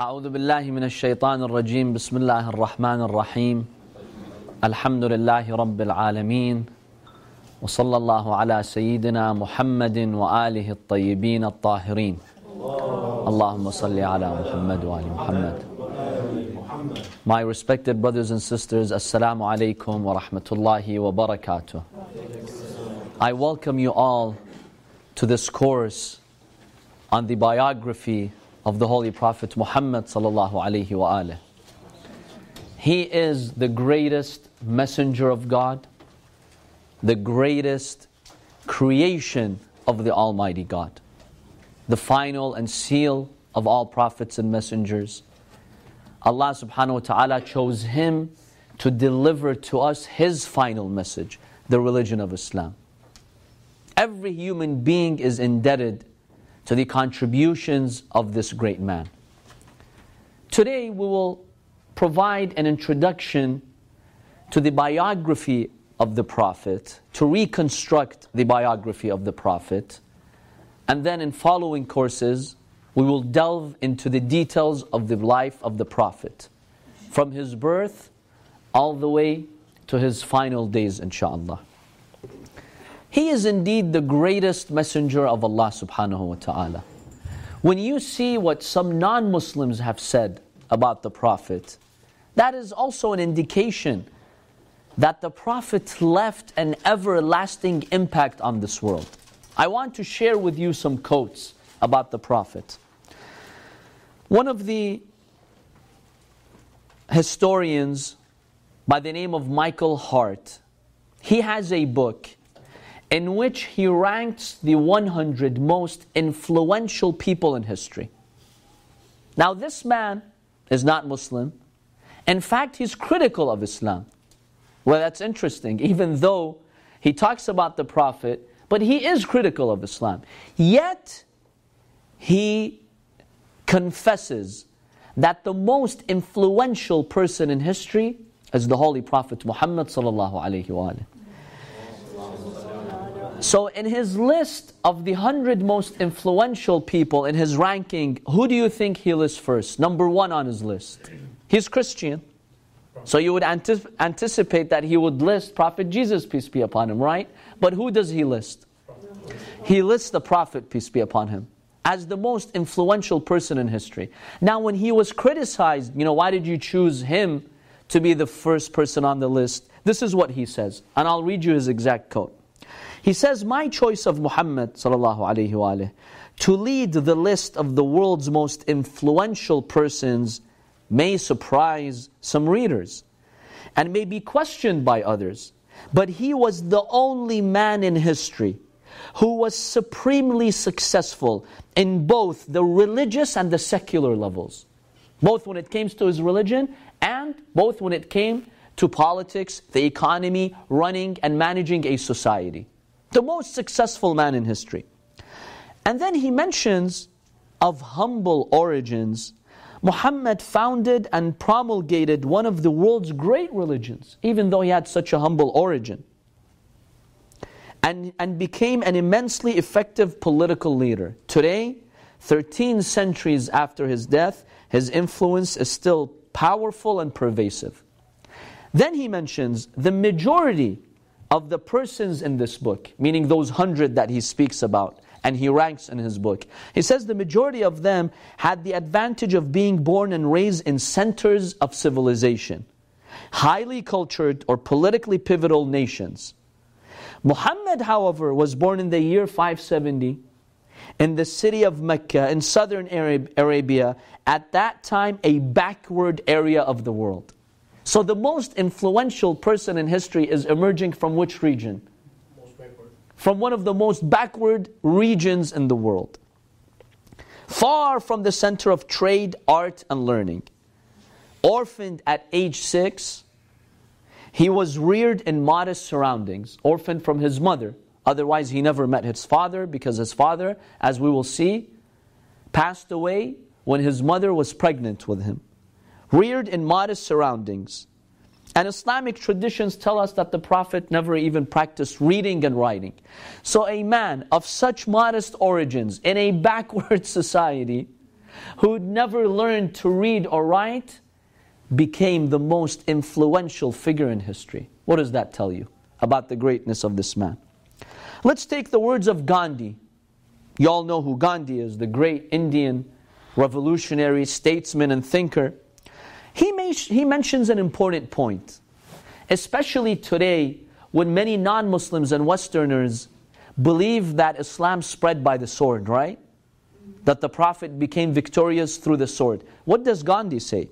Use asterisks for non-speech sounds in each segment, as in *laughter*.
أعوذ بالله من الشيطان الرجيم. بسم الله الرحمن الرحيم. الحمد لله رب العالمين. وصلى الله على سيدنا محمد وآله الطيبين الطاهرين. اللهم صل على محمد وآل محمد. My respected brothers and sisters, Assalamu alaikum wa rahmatullahi wa barakatuh. I welcome you all to this course on the biography of the Holy Prophet Muhammad sallallahu alaihi wa He is the greatest messenger of God, the greatest creation of the Almighty God, the final and seal of all prophets and messengers. Allah subhanahu wa ta'ala chose him to deliver to us his final message, the religion of Islam. Every human being is indebted to the contributions of this great man. Today we will provide an introduction to the biography of the Prophet, to reconstruct the biography of the Prophet, and then in following courses, we will delve into the details of the life of the Prophet, from his birth all the way to his final days, inshallah. He is indeed the greatest messenger of Allah subhanahu wa ta'ala. When you see what some non Muslims have said about the Prophet, that is also an indication that the Prophet left an everlasting impact on this world. I want to share with you some quotes about the Prophet. One of the historians by the name of Michael Hart, he has a book in which he ranks the 100 most influential people in history. Now, this man is not Muslim. In fact, he's critical of Islam. Well, that's interesting, even though he talks about the Prophet, but he is critical of Islam. Yet, he confesses that the most influential person in history is the Holy Prophet Muhammad. So, in his list of the 100 most influential people in his ranking, who do you think he lists first? Number one on his list. He's Christian. So, you would anticip- anticipate that he would list Prophet Jesus, peace be upon him, right? But who does he list? He lists the Prophet, peace be upon him, as the most influential person in history. Now, when he was criticized, you know, why did you choose him to be the first person on the list? This is what he says, and I'll read you his exact quote. He says, My choice of Muhammad وآله, to lead the list of the world's most influential persons may surprise some readers and may be questioned by others. But he was the only man in history who was supremely successful in both the religious and the secular levels. Both when it came to his religion and both when it came to politics, the economy, running and managing a society the most successful man in history. And then he mentions of humble origins. Muhammad founded and promulgated one of the world's great religions, even though he had such a humble origin. And, and became an immensely effective political leader. Today, 13 centuries after his death, his influence is still powerful and pervasive. Then he mentions the majority of the persons in this book, meaning those hundred that he speaks about and he ranks in his book. He says the majority of them had the advantage of being born and raised in centers of civilization, highly cultured or politically pivotal nations. Muhammad, however, was born in the year 570 in the city of Mecca in southern Arabia, at that time a backward area of the world. So the most influential person in history is emerging from which region? From one of the most backward regions in the world. Far from the center of trade, art, and learning. Orphaned at age six, he was reared in modest surroundings, orphaned from his mother. Otherwise, he never met his father because his father, as we will see, passed away when his mother was pregnant with him reared in modest surroundings. And Islamic traditions tell us that the Prophet never even practiced reading and writing. So, a man of such modest origins in a *laughs* backward society who'd never learned to read or write, became the most influential figure in history. What does that tell you about the greatness of this man? Let's take the words of Gandhi. You all know who Gandhi is, the great Indian revolutionary, statesman, and thinker. He, may, he mentions an important point, especially today when many non Muslims and Westerners believe that Islam spread by the sword, right? That the Prophet became victorious through the sword. What does Gandhi say?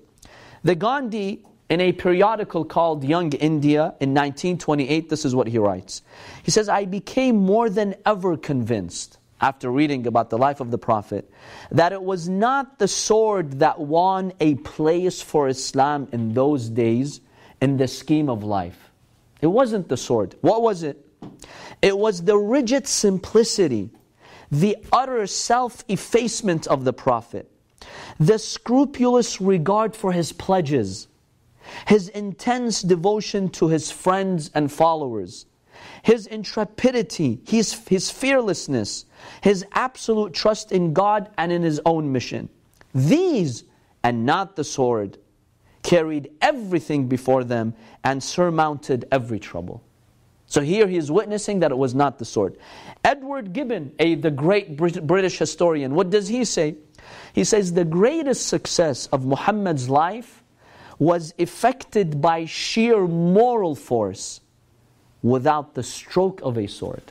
The Gandhi, in a periodical called Young India in 1928, this is what he writes. He says, I became more than ever convinced, after reading about the life of the Prophet, that it was not the sword that won a place for Islam in those days in the scheme of life. It wasn't the sword. What was it? It was the rigid simplicity, the utter self effacement of the Prophet, the scrupulous regard for his pledges, his intense devotion to his friends and followers, his intrepidity, his, his fearlessness, his absolute trust in God and in his own mission. These, and not the sword, carried everything before them and surmounted every trouble. So here he is witnessing that it was not the sword. Edward Gibbon, a, the great British historian, what does he say? He says the greatest success of Muhammad's life was effected by sheer moral force without the stroke of a sword.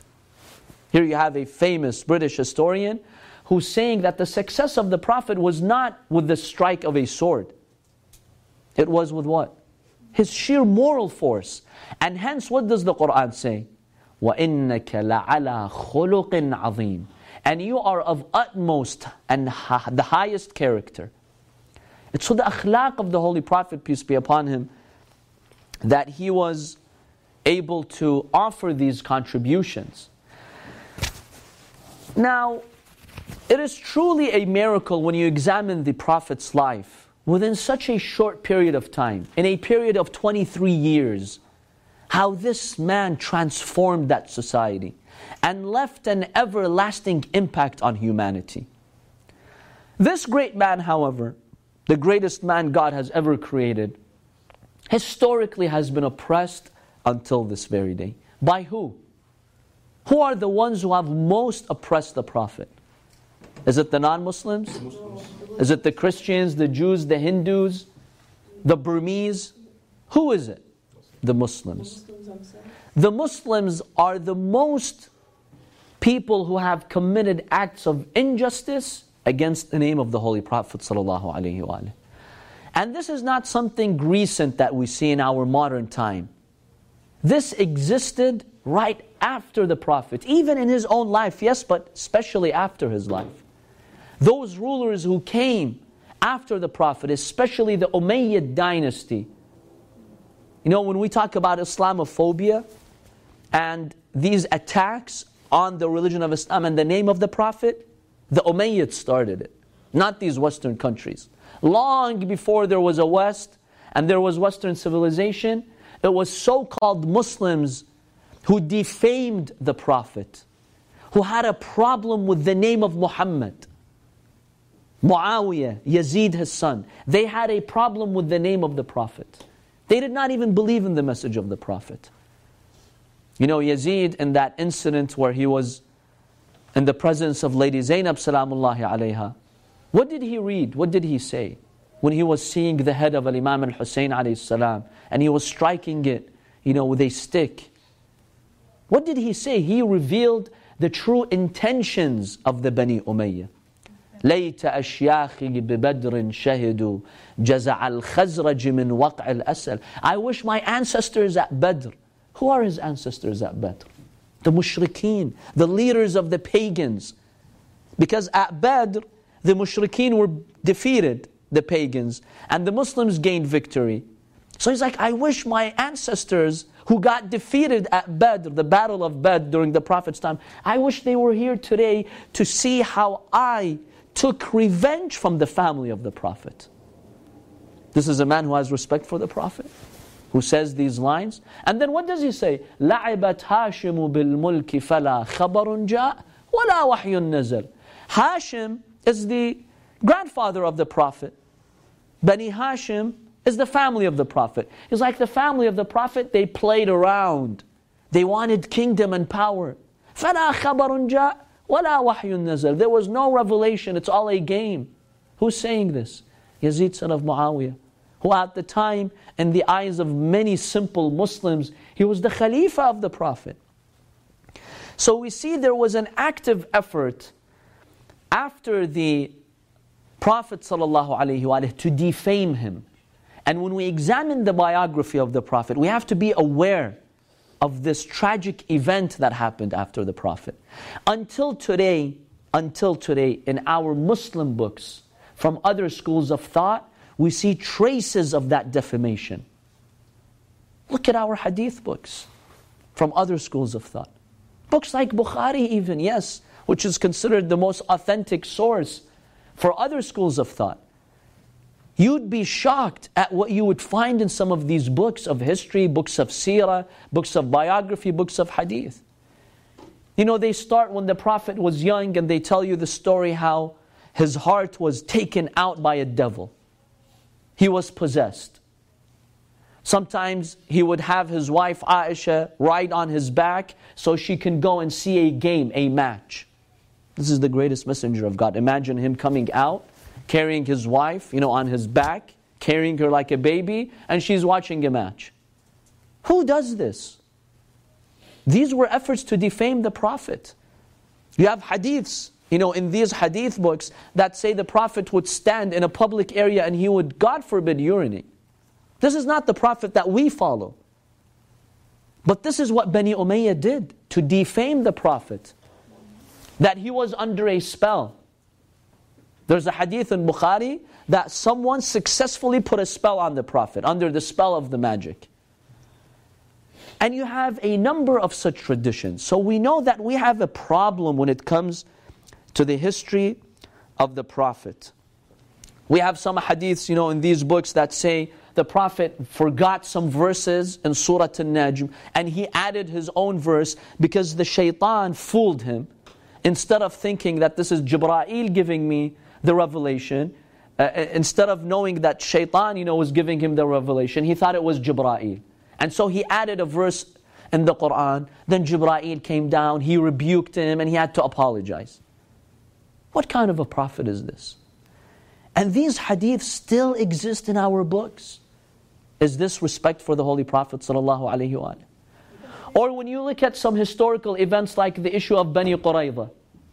Here you have a famous British historian who's saying that the success of the Prophet was not with the strike of a sword. It was with what? His sheer moral force. And hence, what does the Quran say? وَإِنَّكَ لَعَلَى خُلُقٍ عَظِيمٍ And you are of utmost and the highest character. It's so the akhlaq of the Holy Prophet, peace be upon him, that he was able to offer these contributions. Now, it is truly a miracle when you examine the Prophet's life within such a short period of time, in a period of 23 years, how this man transformed that society and left an everlasting impact on humanity. This great man, however, the greatest man God has ever created, historically has been oppressed until this very day. By who? Who are the ones who have most oppressed the Prophet? Is it the non Muslims? Is it the Christians, the Jews, the Hindus, the Burmese? Who is it? The Muslims. The Muslims are the most people who have committed acts of injustice against the name of the Holy Prophet. And this is not something recent that we see in our modern time. This existed right after the Prophet, even in his own life, yes, but especially after his life. Those rulers who came after the Prophet, especially the Umayyad dynasty. You know, when we talk about Islamophobia and these attacks on the religion of Islam and the name of the Prophet, the Umayyads started it, not these Western countries. Long before there was a West and there was Western civilization, it was so called Muslims who defamed the Prophet, who had a problem with the name of Muhammad. Muawiyah, Yazid, his son, they had a problem with the name of the Prophet. They did not even believe in the message of the Prophet. You know, Yazid, in that incident where he was in the presence of Lady Zainab, salamullahi alayha, what did he read? What did he say? When he was seeing the head of Imam al Hussein salam, and he was striking it, you know, with a stick. What did he say? He revealed the true intentions of the Bani Umayyah. ليت أشياخي ببدر شهدوا جزع الخزرج من وقع الأسل I wish my ancestors at Badr Who are his ancestors at Badr? The mushrikeen, the leaders of the pagans. Because at Badr, the mushrikeen were defeated, the pagans, and the Muslims gained victory. So he's like, I wish my ancestors who got defeated at Badr, the battle of Badr during the Prophet's time, I wish they were here today to see how I took revenge from the family of the Prophet. This is a man who has respect for the Prophet, who says these lines. And then what does he say? لعبت هاشم بالملك فلا خبر جاء ولا وحي نزل. Hashim is the grandfather of the Prophet. Bani Hashim is the family of the Prophet. It's like the family of the Prophet, they played around. They wanted kingdom and power. فَلَا خَبَرٌ جَاء وَلَا وَحْيٌ نَزَلْ There was no revelation, it's all a game. Who's saying this? Yazid son of Muawiyah, who at the time, in the eyes of many simple Muslims, he was the Khalifa of the Prophet. So we see there was an active effort after the Prophet ﷺ to defame him. And when we examine the biography of the Prophet, we have to be aware of this tragic event that happened after the Prophet. Until today, until today, in our Muslim books, from other schools of thought, we see traces of that defamation. Look at our hadith books from other schools of thought. Books like Bukhari, even, yes, which is considered the most authentic source for other schools of thought. You'd be shocked at what you would find in some of these books of history, books of seerah, books of biography, books of hadith. You know, they start when the Prophet was young and they tell you the story how his heart was taken out by a devil. He was possessed. Sometimes he would have his wife Aisha ride on his back so she can go and see a game, a match. This is the greatest messenger of God. Imagine him coming out, carrying his wife, you know, on his back, carrying her like a baby, and she's watching a match. Who does this? These were efforts to defame the Prophet. You have hadiths, you know, in these hadith books that say the Prophet would stand in a public area and he would, God forbid, urinate. This is not the Prophet that we follow. But this is what Bani Umayyah did to defame the Prophet that he was under a spell. There's a hadith in Bukhari that someone successfully put a spell on the Prophet, under the spell of the magic. And you have a number of such traditions. So we know that we have a problem when it comes to the history of the Prophet. We have some hadiths, you know, in these books that say the Prophet forgot some verses in Surah An-Najm and he added his own verse because the shaitan fooled him Instead of thinking that this is Jibra'il giving me the revelation, uh, uh, instead of knowing that shaitan, you know, was giving him the revelation, he thought it was Jibra'il. And so he added a verse in the Quran. Then Jibra'il came down, he rebuked him, and he had to apologize. What kind of a prophet is this? And these hadiths still exist in our books. Is this respect for the Holy Prophet? Or when you look at some historical events like the issue of Bani Qurayza,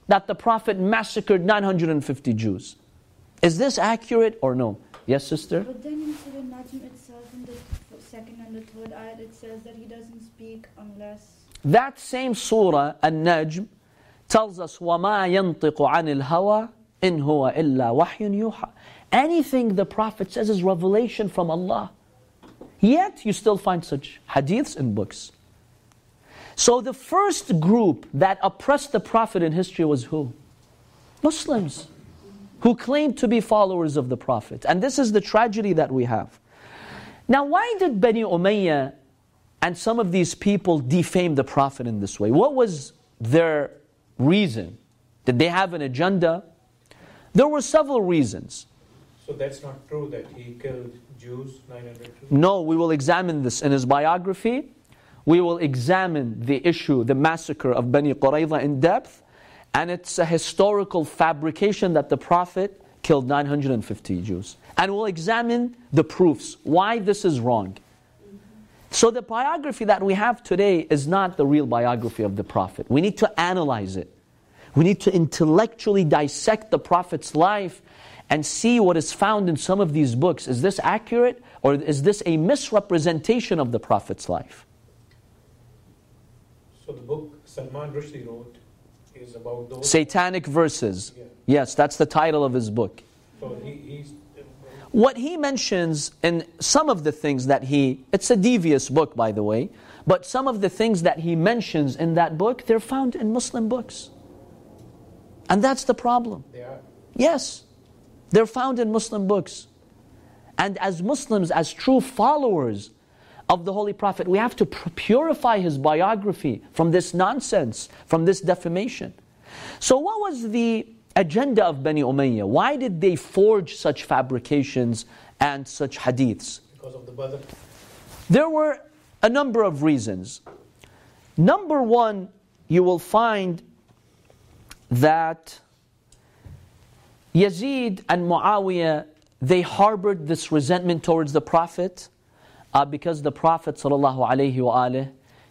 that the Prophet massacred 950 Jews. Is this accurate or no? Yes, sister? But then in Surah Najm itself, in the second and the third ayat, it says that he doesn't speak unless. That same surah, An-Najm, tells us, وَمَا يَنطِقُ عَنِ الْهَوَىٰ إِنْ هُوَ إِلَّا وَحْيٌ يُوحَىٰ Anything the Prophet says is revelation from Allah. Yet you still find such hadiths in books. So the first group that oppressed the Prophet in history was who? Muslims who claimed to be followers of the Prophet. And this is the tragedy that we have. Now, why did Bani Umayyah and some of these people defame the Prophet in this way? What was their reason? Did they have an agenda? There were several reasons. So that's not true that he killed Jews, 900 Jews? No, we will examine this in his biography we will examine the issue, the massacre of Bani Qurayza in depth, and it's a historical fabrication that the Prophet killed 950 Jews. And we'll examine the proofs, why this is wrong. So the biography that we have today is not the real biography of the Prophet. We need to analyze it. We need to intellectually dissect the Prophet's life and see what is found in some of these books. Is this accurate or is this a misrepresentation of the Prophet's life? So the book Salman Rushdie wrote is about those satanic verses. Yeah. Yes, that's the title of his book. So he, he's what he mentions in some of the things that he it's a devious book by the way but some of the things that he mentions in that book they're found in muslim books and that's the problem they are yes they're found in muslim books and as muslims as true followers of the Holy Prophet. We have to purify his biography from this nonsense, from this defamation. So, what was the agenda of Bani Umayyah? Why did they forge such fabrications and such hadiths? Because of the Badr. There were a number of reasons. Number one, you will find that Yazid and Muawiyah, they harbored this resentment towards the Prophet uh, because the Prophet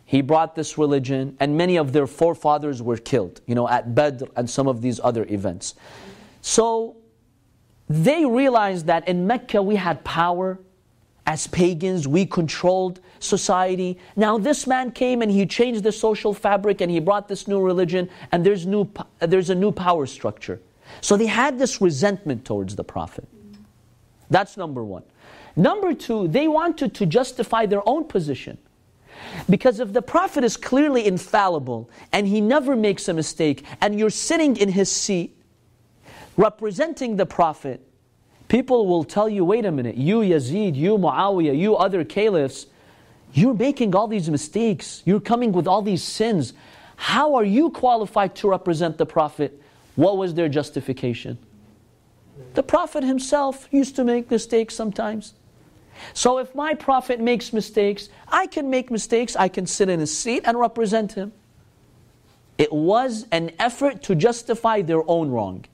he brought this religion and many of their forefathers were killed, you know, at Badr and some of these other events. So they realized that in Mecca we had power as pagans, we controlled society. Now this man came and he changed the social fabric and he brought this new religion and there's, new, there's a new power structure. So they had this resentment towards the Prophet. That's number one. Number two, they wanted to justify their own position. Because if the Prophet is clearly infallible and he never makes a mistake, and you're sitting in his seat representing the Prophet, people will tell you, wait a minute, you Yazid, you Muawiyah, you other caliphs, you're making all these mistakes. You're coming with all these sins. How are you qualified to represent the Prophet? What was their justification? The Prophet himself used to make mistakes sometimes. So if my Prophet makes mistakes, I can make mistakes, I can sit in his seat and represent him. It was an effort to justify their own wrong.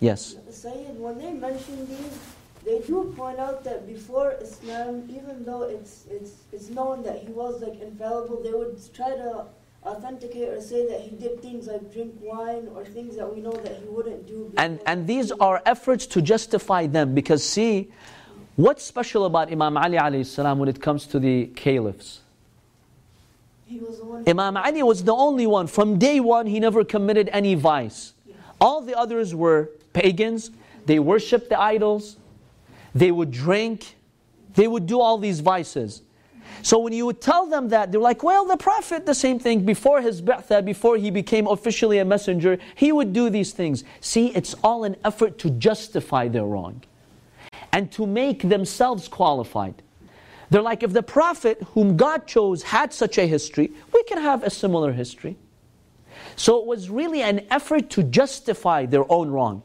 Yes? Sayyid, when they mention these, they do point out that before Islam, even though it's, it's, it's known that he was like infallible, they would try to authenticate or say that he did things like drink wine or things that we know that he wouldn't do. And, and these are efforts to justify them because see, what's special about Imam Ali alayhi salam when it comes to the caliphs? He was the one Imam Ali was the only one. From day one, he never committed any vice. All the others were pagans. They worshipped the idols. They would drink. They would do all these vices. So when you would tell them that, they're like, well, the Prophet, the same thing, before his ba'tha, before he became officially a messenger, he would do these things. See, it's all an effort to justify their wrong and to make themselves qualified. They're like, if the Prophet whom God chose had such a history, we can have a similar history. So it was really an effort to justify their own wrong.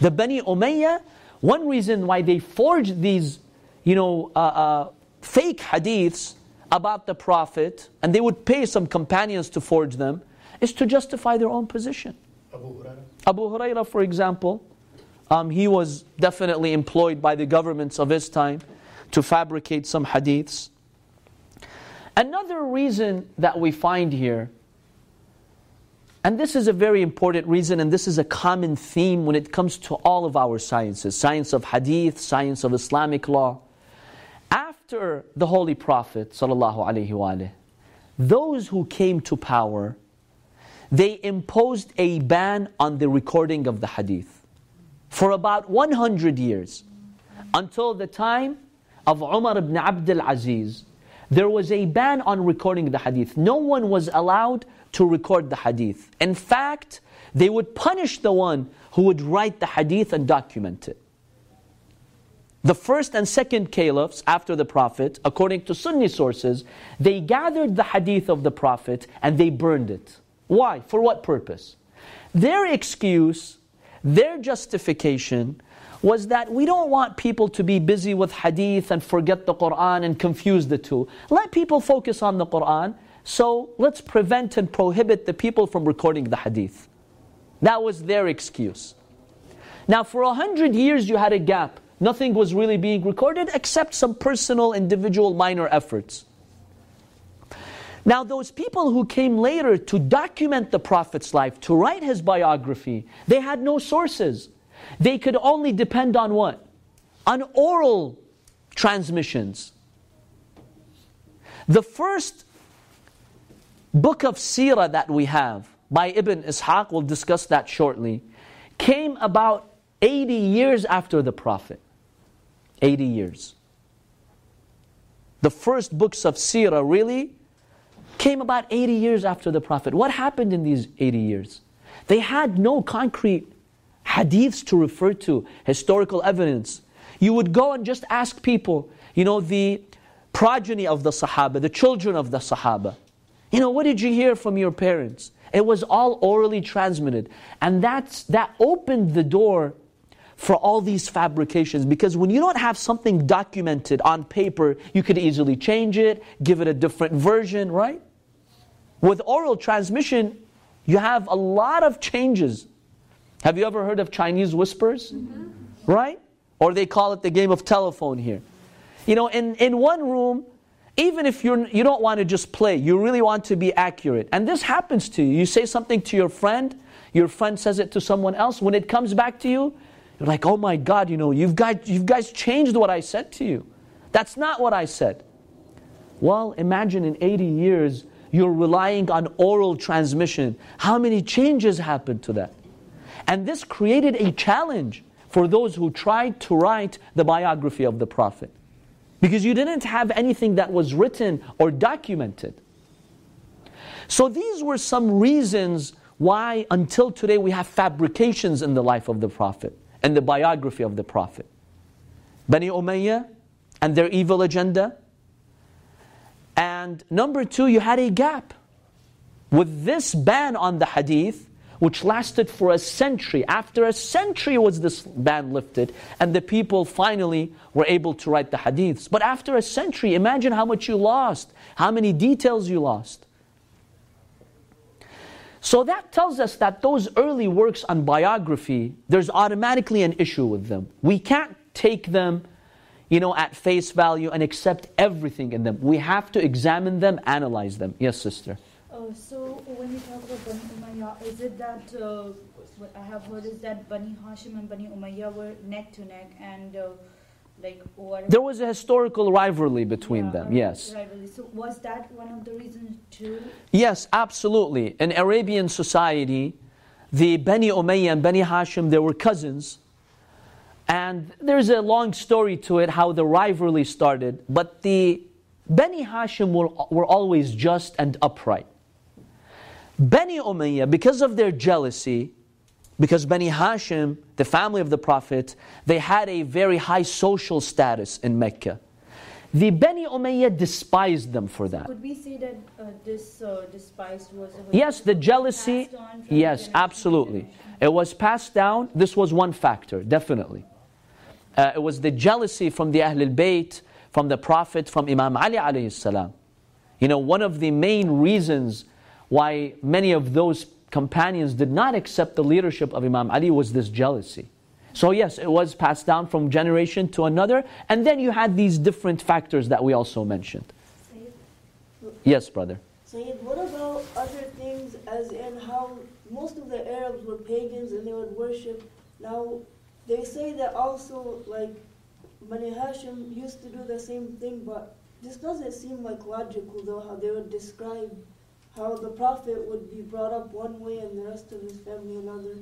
The Bani Umayyah, one reason why they forged these, you know, uh, uh, fake hadiths about the Prophet, and they would pay some companions to forge them, is to justify their own position. Abu Hurairah. Abu Hurairah, for example, um, he was definitely employed by the governments of his time to fabricate some hadiths. Another reason that we find here, and this is a very important reason, and this is a common theme when it comes to all of our sciences science of hadith, science of Islamic law. After the Holy Prophet, وسلم, those who came to power, they imposed a ban on the recording of the hadith for about 100 years until the time of Umar ibn Abdul Aziz. There was a ban on recording the hadith. No one was allowed to record the hadith. In fact, they would punish the one who would write the hadith and document it. The first and second caliphs after the Prophet, according to Sunni sources, they gathered the hadith of the Prophet and they burned it. Why? For what purpose? Their excuse, their justification was that we don't want people to be busy with hadith and forget the Quran and confuse the two. Let people focus on the Quran, so let's prevent and prohibit the people from recording the hadith. That was their excuse. Now, for a hundred years, you had a gap. Nothing was really being recorded except some personal, individual, minor efforts. Now, those people who came later to document the Prophet's life, to write his biography, they had no sources. They could only depend on what? On oral transmissions. The first book of seerah that we have by Ibn Ishaq, we'll discuss that shortly, came about 80 years after the Prophet. 80 years. The first books of seerah really came about 80 years after the Prophet. What happened in these 80 years? They had no concrete hadiths to refer to, historical evidence. You would go and just ask people, you know, the progeny of the Sahaba, the children of the Sahaba. You know, what did you hear from your parents? It was all orally transmitted. And that's, that opened the door for all these fabrications because when you don't have something documented on paper, you could easily change it, give it a different version, right? With oral transmission, you have a lot of changes. Have you ever heard of Chinese whispers? Mm-hmm. Right? Or they call it the game of telephone here. You know, in, in one room, even if you're, you don't want to just play, you really want to be accurate. And this happens to you. You say something to your friend, your friend says it to someone else. When it comes back to you, you're like, oh my God, you know, you've, got, you've guys changed what I said to you. That's not what I said. Well, imagine in 80 years, you're relying on oral transmission. How many changes happened to that? And this created a challenge for those who tried to write the biography of the Prophet. Because you didn't have anything that was written or documented. So these were some reasons why until today we have fabrications in the life of the Prophet and the biography of the Prophet. Bani Umayyah and their evil agenda. And number two, you had a gap. With this ban on the hadith, which lasted for a century. After a century was this ban lifted, and the people finally were able to write the hadiths. But after a century, imagine how much you lost, how many details you lost. So that tells us that those early works on biography, there's automatically an issue with them. We can't take them, you know, at face value and accept everything in them. We have to examine them, analyze them. Yes, sister. Uh, so when you talk about Bani Umayyah, is it that uh, what I have heard is that Bani Hashim and Bani Umayyah were neck to neck and uh, like or There was a historical rivalry between yeah, them. Yes. Rivalry. So was that one of the reasons too? Yes, absolutely. In Arabian society, the Bani Umayyah and Bani Hashim, they were cousins. And there's a long story to it how the rivalry started. But the Bani Hashim were, were always just and upright. Bani Umayyah, because of their jealousy, because Bani Hashim, the family of the Prophet, they had a very high social status in Mecca. The Bani Umayyah despised them for that. Could we say that uh, this uh, despise was... Yes, the jealousy, yes, absolutely. It was passed down. This was one factor, definitely. Uh, it was the jealousy from the Ahlul Bayt, from the Prophet, from Imam Ali alayhi salam. You know, one of the main reasons why many of those companions did not accept the leadership of Imam Ali was this jealousy. So, yes, it was passed down from generation to another, and then you had these different factors that we also mentioned. Yes, brother. Sayyid, what about other things, as in how most of the Arabs were pagans and they would worship? Now, they say that also, like, Bani Hashim used to do the same thing, but this doesn't seem like logical, though, how they would describe how the Prophet would be brought up one way and the rest of his family another.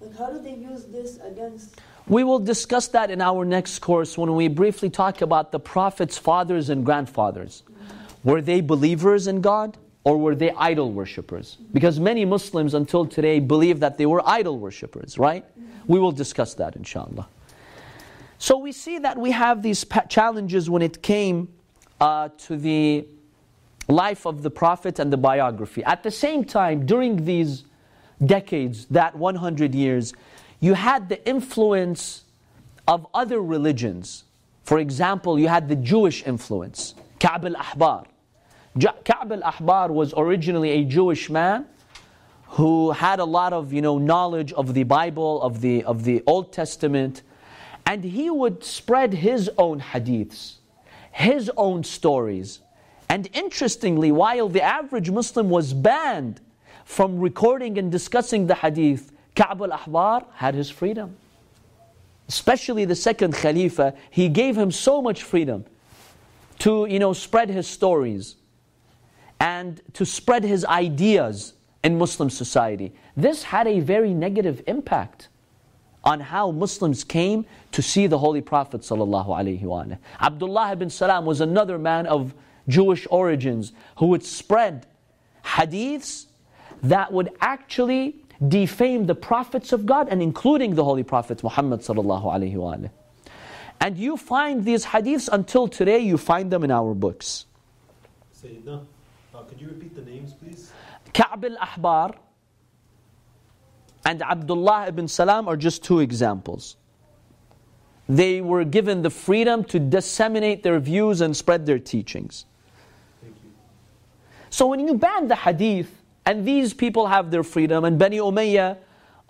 Like, how do they use this against? We will discuss that in our next course when we briefly talk about the Prophet's fathers and grandfathers. Mm-hmm. Were they believers in God or were they idol worshippers? Because many Muslims until today believe that they were idol worshippers, right? We will discuss that inshallah. So we see that we have these challenges when it came uh, to the life of the Prophet and the biography. At the same time, during these decades, that 100 years, you had the influence of other religions. For example, you had the Jewish influence, Ka'b al-Ahbar. Ka'b al-Ahbar was originally a Jewish man who had a lot of you know, knowledge of the Bible, of the, of the Old Testament, and he would spread his own hadiths, his own stories, and interestingly, while the average Muslim was banned from recording and discussing the hadith, Ka'b al Ahbar had his freedom. Especially the second Khalifa, he gave him so much freedom to you know, spread his stories and to spread his ideas in Muslim society. This had a very negative impact on how Muslims came to see the Holy Prophet. Abdullah ibn Salam was another man of Jewish origins who would spread hadiths that would actually defame the prophets of God and including the Holy Prophet Muhammad. And you find these hadiths until today, you find them in our books. Sayyidina, uh, could you repeat the names, please? Ka'b al-Ahbar, and Abdullah ibn Salam are just two examples. They were given the freedom to disseminate their views and spread their teachings. So when you ban the hadith, and these people have their freedom, and Bani Umayyah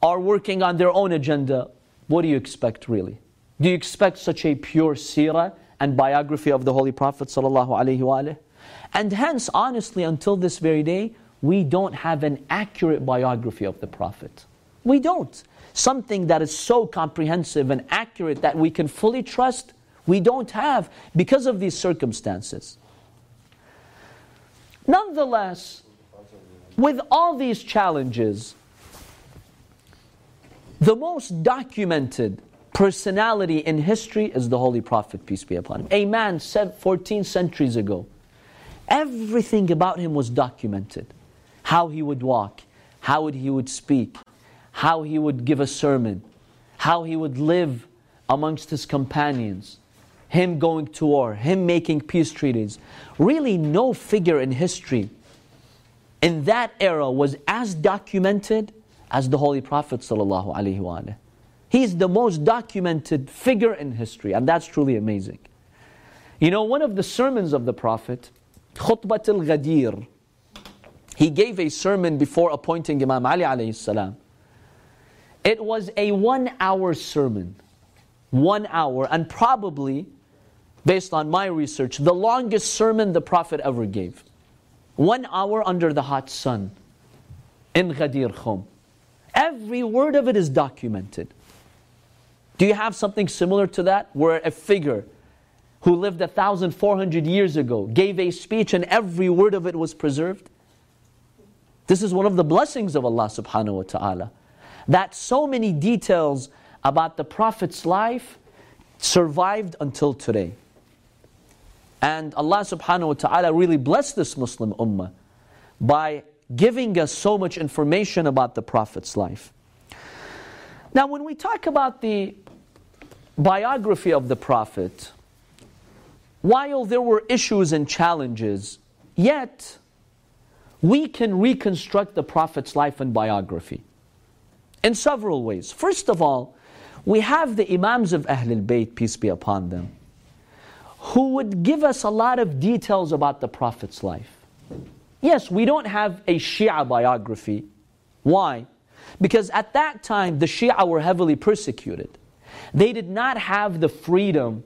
are working on their own agenda, what do you expect really? Do you expect such a pure seerah and biography of the Holy Prophet ﷺ? And hence, honestly, until this very day, we don't have an accurate biography of the Prophet. We don't. Something that is so comprehensive and accurate that we can fully trust, we don't have because of these circumstances. Nonetheless, with all these challenges, the most documented personality in history is the Holy Prophet, peace be upon him. A man said 14 centuries ago. Everything about him was documented. How he would walk, how he would speak, how he would give a sermon, how he would live amongst his companions, him going to war, him making peace treaties. Really, no figure in history in that era was as documented as the Holy Prophet. He's the most documented figure in history, and that's truly amazing. You know, one of the sermons of the Prophet, Khutbat al Ghadir, he gave a sermon before appointing Imam Ali alayhi salam. It was a one hour sermon. One hour, and probably based on my research, the longest sermon the Prophet ever gave. One hour under the hot sun in Ghadir Khum. Every word of it is documented. Do you have something similar to that? Where a figure who lived 1,400 years ago gave a speech and every word of it was preserved? This is one of the blessings of Allah subhanahu wa ta'ala. That so many details about the Prophet's life survived until today. And Allah subhanahu wa ta'ala really blessed this Muslim ummah by giving us so much information about the Prophet's life. Now, when we talk about the biography of the Prophet, while there were issues and challenges, yet we can reconstruct the Prophet's life and biography in several ways. First of all, we have the Imams of Ahlul Bayt, peace be upon them who would give us a lot of details about the Prophet's life. Yes, we don't have a Shia biography. Why? Because at that time, the Shia were heavily persecuted. They did not have the freedom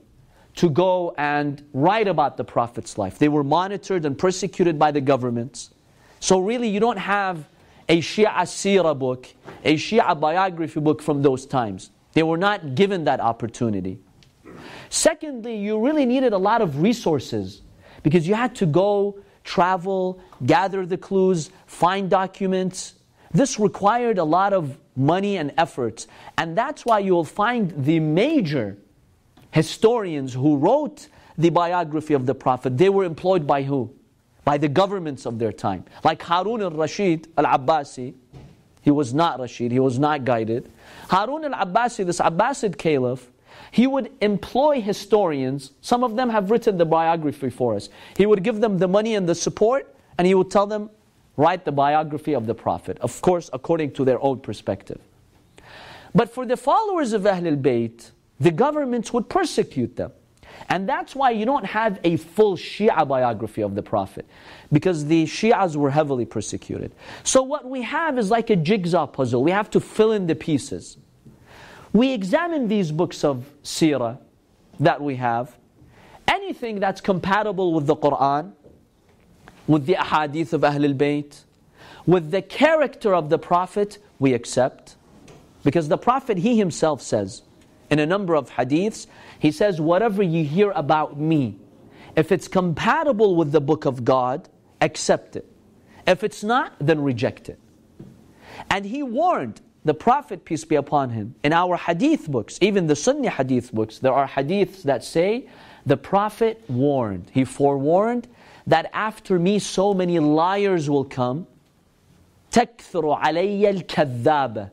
to go and write about the Prophet's life. They were monitored and persecuted by the governments. So, really, you don't have a Shia Sira book, a Shia biography book from those times. They were not given that opportunity. Secondly, you really needed a lot of resources because you had to go, travel, gather the clues, find documents. This required a lot of money and efforts. And that's why you'll find the major historians who wrote the biography of the Prophet, they were employed by who? By the governments of their time. Like Harun al Rashid al Abbasi, he was not Rashid, he was not guided. Harun al Abbasi, this Abbasid caliph, he would employ historians. Some of them have written the biography for us. He would give them the money and the support, and he would tell them, write the biography of the Prophet. Of course, according to their own perspective. But for the followers of Ahlul Bayt, the governments would persecute them. And that's why you don't have a full Shia biography of the Prophet, because the Shias were heavily persecuted. So what we have is like a jigsaw puzzle. We have to fill in the pieces. We examine these books of Sirah that we have, anything that's compatible with the Quran, with the ahadith of Ahlul Bayt, with the character of the Prophet, we accept. Because the Prophet, he himself says, in a number of hadiths, he says, Whatever you hear about me, if it's compatible with the book of God, accept it. If it's not, then reject it. And he warned the Prophet, peace be upon him, in our hadith books, even the Sunni hadith books, there are hadiths that say the Prophet warned, he forewarned that after me so many liars will come. تَكْثُرُ عَلَيَّ الْكَذَّابَ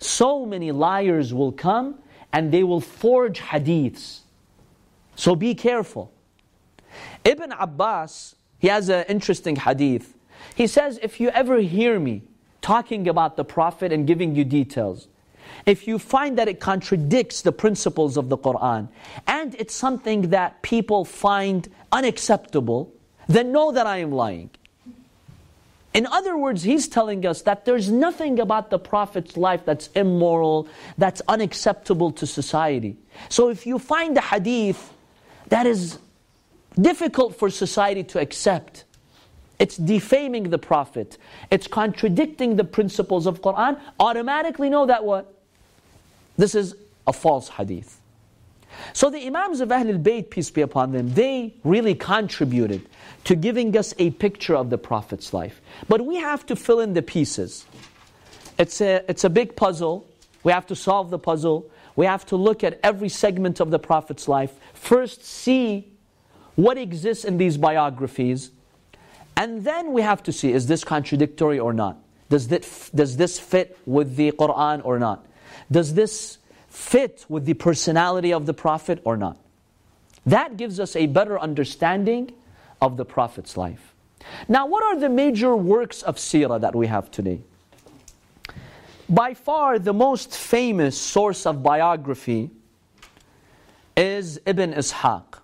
So many liars will come and they will forge hadiths. So be careful. Ibn Abbas, he has an interesting hadith. He says, if you ever hear me talking about the Prophet and giving you details, if you find that it contradicts the principles of the Quran and it's something that people find unacceptable, then know that I am lying. In other words, he's telling us that there's nothing about the Prophet's life that's immoral, that's unacceptable to society. So if you find a hadith that is difficult for society to accept, it's defaming the Prophet, it's contradicting the principles of Quran, automatically know that what? This is a false hadith. So the Imams of Ahlul Bayt, peace be upon them, they really contributed to giving us a picture of the Prophet's life. But we have to fill in the pieces. It's a, it's a big puzzle. We have to solve the puzzle. We have to look at every segment of the Prophet's life. First, see what exists in these biographies. And then we have to see is this contradictory or not? Does this, does this fit with the Quran or not? Does this fit with the personality of the Prophet or not? That gives us a better understanding of the Prophet's life. Now, what are the major works of seerah that we have today? By far, the most famous source of biography is Ibn Ishaq.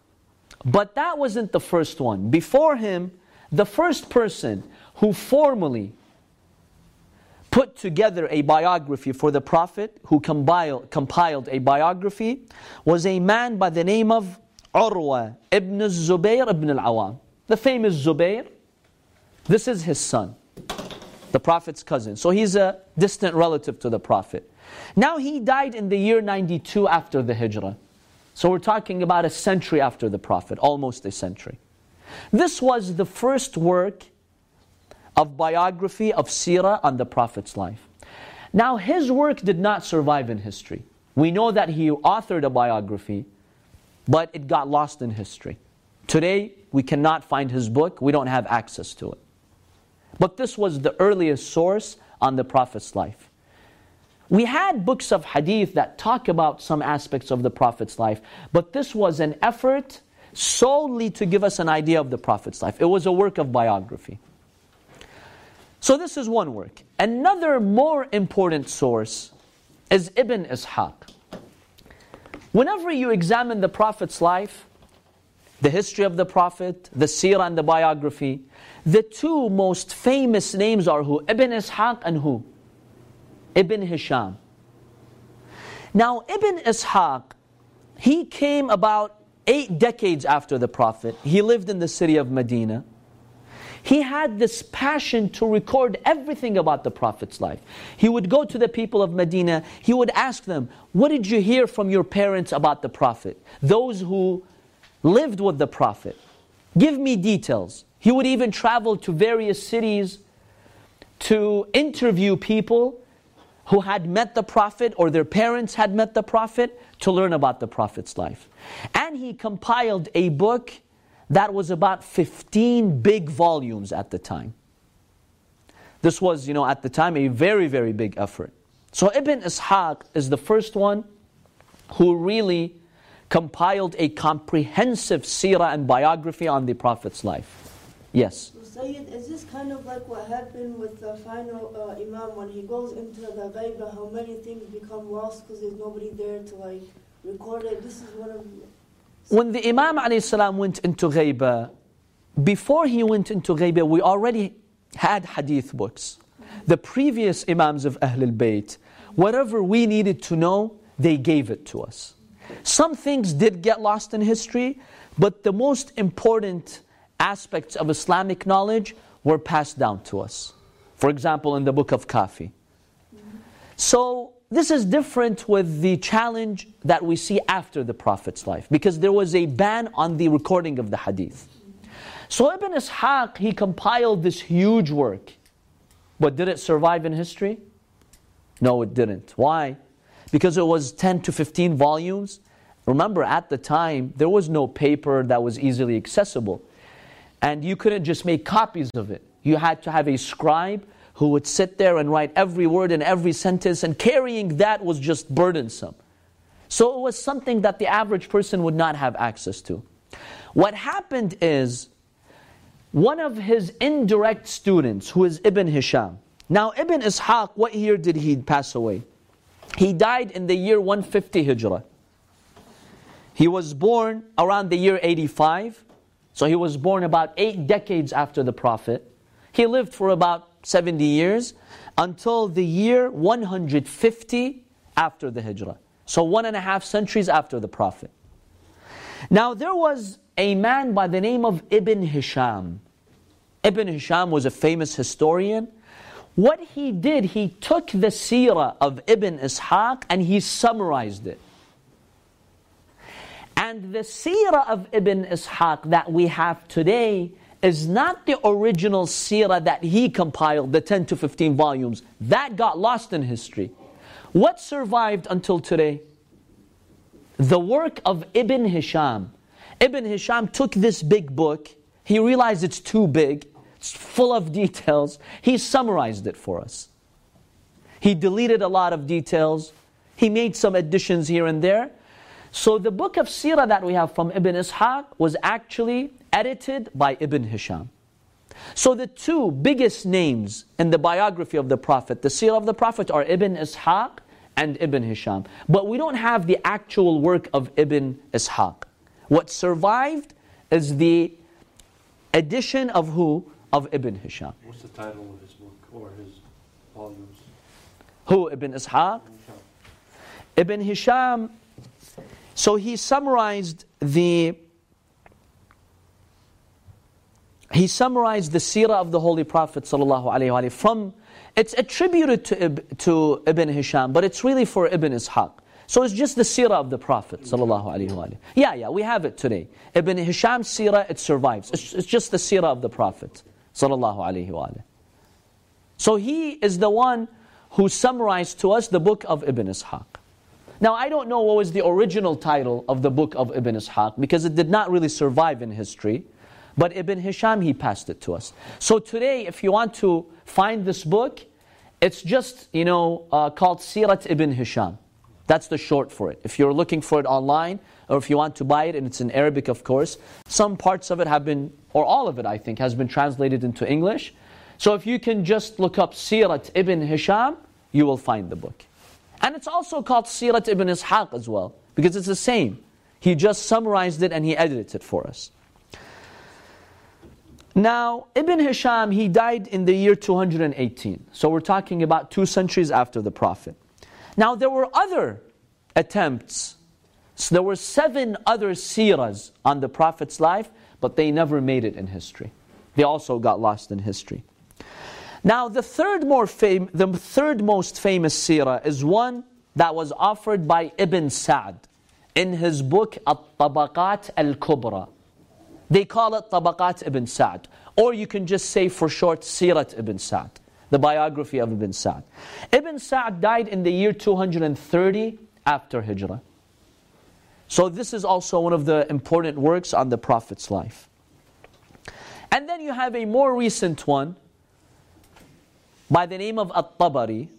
But that wasn't the first one. Before him, the first person who formally put together a biography for the Prophet, who compiled, compiled a biography, was a man by the name of Urwa ibn Zubayr ibn al-Awam. The famous Zubayr, this is his son, the Prophet's cousin. So he's a distant relative to the Prophet. Now he died in the year 92 after the Hijrah. So we're talking about a century after the Prophet, almost a century. This was the first work of biography of seerah on the Prophet's life. Now, his work did not survive in history. We know that he authored a biography, but it got lost in history. Today, we cannot find his book, we don't have access to it. But this was the earliest source on the Prophet's life. We had books of hadith that talk about some aspects of the Prophet's life, but this was an effort solely to give us an idea of the Prophet's life. It was a work of biography. So this is one work. Another more important source is Ibn Ishaq. Whenever you examine the Prophet's life, the history of the Prophet, the seerah and the biography, the two most famous names are who? Ibn Ishaq and who? Ibn Hisham. Now, Ibn Ishaq, he came about eight decades after the Prophet. He lived in the city of Medina. He had this passion to record everything about the Prophet's life. He would go to the people of Medina, he would ask them, What did you hear from your parents about the Prophet? Those who lived with the Prophet. Give me details. He would even travel to various cities to interview people who had met the Prophet or their parents had met the Prophet to learn about the Prophet's life. And he compiled a book that was about 15 big volumes at the time. This was, you know, at the time a very, very big effort. So Ibn Ishaq is the first one who really compiled a comprehensive seerah and biography on the Prophet's life. Yes. Sayyid, is this kind of like what happened with the final uh, Imam when he goes into the ghaiba, how many things become lost because there's nobody there to like record it? This is one of when the Imam ﷺ went into Ghaiba, before he went into Ghaiba, we already had hadith books. The previous Imams of Ahlul Bayt, whatever we needed to know, they gave it to us. Some things did get lost in history, but the most important aspects of Islamic knowledge were passed down to us. For example, in the book of Kafi. So, this is different with the challenge that we see after the Prophet's life, because there was a ban on the recording of the hadith. So Ibn Ishaq, he compiled this huge work. But did it survive in history? No, it didn't. Why? Because it was 10 to 15 volumes. Remember, at the time, there was no paper that was easily accessible. And you couldn't just make copies of it. You had to have a scribe who would sit there and write every word and every sentence, and carrying that was just burdensome. So it was something that the average person would not have access to. What happened is, one of his indirect students, who is Ibn Hisham, Now, Ibn Ishaq, what year did he pass away? He died in the year 150 Hijrah. He was born around the year 85. So he was born about eight decades after the Prophet. He lived for about 70 years until the year 150 after the Hijrah. So one and a half centuries after the Prophet. Now there was a man by the name of Ibn Hisham. Ibn Hisham was a famous historian. What he did, he took the seerah of Ibn Ishaq and he summarized it. And the seerah of Ibn Ishaq that we have today is not the original seerah that he compiled, the 10 to 15 volumes. That got lost in history. What survived until today? The work of Ibn Hisham. Ibn Hisham took this big book, he realized it's too big, it's full of *laughs* details. He summarized it for us. He deleted a lot of details, he made some additions here and there. So the book of Sirah that we have from Ibn Ishaq was actually edited by Ibn Hisham. So the two biggest names in the biography of the Prophet, the Sirah of the Prophet, are Ibn Ishaq and Ibn Hisham. But we don't have the actual work of Ibn Ishaq. What survived is the edition of who? Of Ibn Hisham. What's the title of his book or his volumes? Who? Ibn Ishaq? Ibn Hisham. So he summarized the he summarized the seerah of the Holy Prophet from, it's attributed to, to Ibn Hisham, but it's really for Ibn Ishaq. So it's just the seerah of the Prophet sallallahu Yeah, yeah, we have it today. Ibn Hisham's seerah, it survives. It's, it's just the seerah of the Prophet sallallahu So he is the one who summarized to us the book of Ibn Ishaq. Now I don't know what was the original title of the book of Ibn Ishaq because it did not really survive in history. But Ibn Hisham, he passed it to us. So today, if you want to find this book, it's just, you know, uh, called Sirat Ibn Hisham. That's the short for it. If you're looking for it online, or if you want to buy it, and it's in Arabic, of course, some parts of it have been, or all of it, I think, has been translated into English. So if you can just look up Sirat Ibn Hisham, you will find the book. And it's also called Sirat Ibn Ishaq as well, because it's the same. He just summarized it and he edited it for us. Now, Ibn Hisham, he died in the year 218. So we're talking about two centuries after the Prophet. Now, there were other attempts. So there were seven other seerahs on the Prophet's life, but they never made it in history. They also got lost in history. Now, the third, more fam- the third most famous seerah is one that was offered by Ibn Sa'd in his book At-Tabaqat al-Kubra. They call it Tabaqat ibn Sa'd. Or you can just say for short Sirat ibn Sa'd, the biography of Ibn Sa'd. Ibn Sa'd died in the year 230 after Hijrah. So this is also one of the important works on the Prophet's life. And then you have a more recent one by the name of At-Tabari.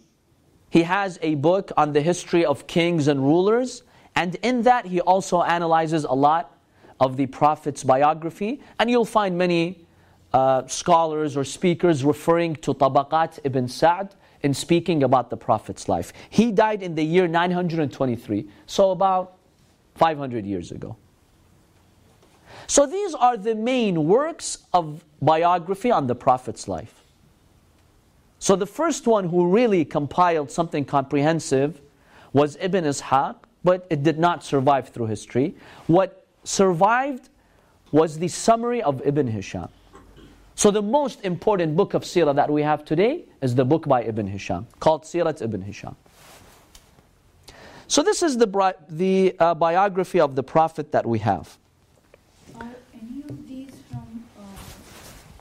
He has a book on the history of kings and rulers, and in that he also analyzes a lot of the Prophet's biography, and you'll find many uh, scholars or speakers referring to Tabaqat ibn Sa'd in speaking about the Prophet's life. He died in the year 923, so about 500 years ago. So these are the main works of biography on the Prophet's life. So the first one who really compiled something comprehensive was Ibn Ishaq, but it did not survive through history. What survived was the summary of Ibn Hisham. So the most important book of Sirah that we have today is the book by Ibn Hisham, called Sirat Ibn Hisham. So this is the, the uh, biography of the Prophet that we have. Are any of these from,